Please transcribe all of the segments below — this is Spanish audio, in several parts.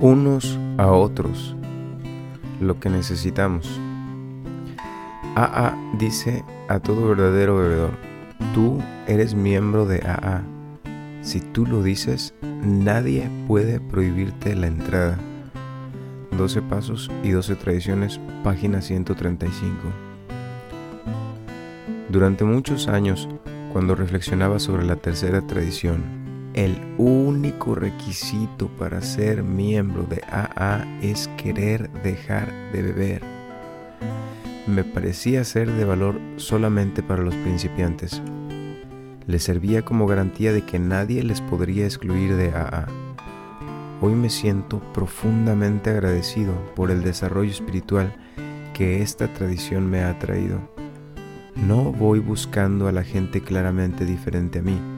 unos a otros lo que necesitamos. AA dice a todo verdadero bebedor, tú eres miembro de AA. Si tú lo dices, nadie puede prohibirte la entrada. 12 Pasos y 12 Tradiciones, página 135. Durante muchos años, cuando reflexionaba sobre la tercera tradición, el único requisito para ser miembro de AA es querer dejar de beber. Me parecía ser de valor solamente para los principiantes. Les servía como garantía de que nadie les podría excluir de AA. Hoy me siento profundamente agradecido por el desarrollo espiritual que esta tradición me ha traído. No voy buscando a la gente claramente diferente a mí.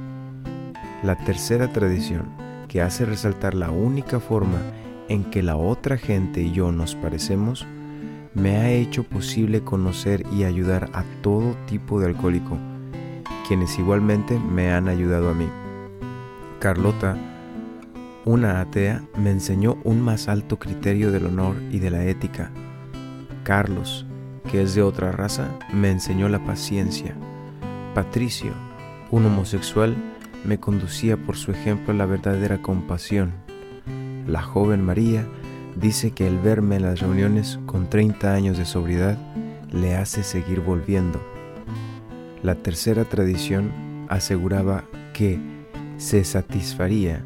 La tercera tradición, que hace resaltar la única forma en que la otra gente y yo nos parecemos, me ha hecho posible conocer y ayudar a todo tipo de alcohólico, quienes igualmente me han ayudado a mí. Carlota, una atea, me enseñó un más alto criterio del honor y de la ética. Carlos, que es de otra raza, me enseñó la paciencia. Patricio, un homosexual, me conducía por su ejemplo a la verdadera compasión. La joven María dice que el verme en las reuniones con 30 años de sobriedad le hace seguir volviendo. La tercera tradición aseguraba que se satisfaría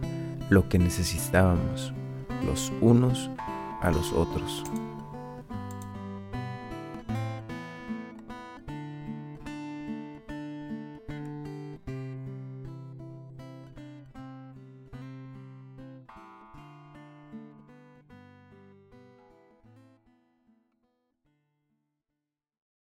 lo que necesitábamos los unos a los otros.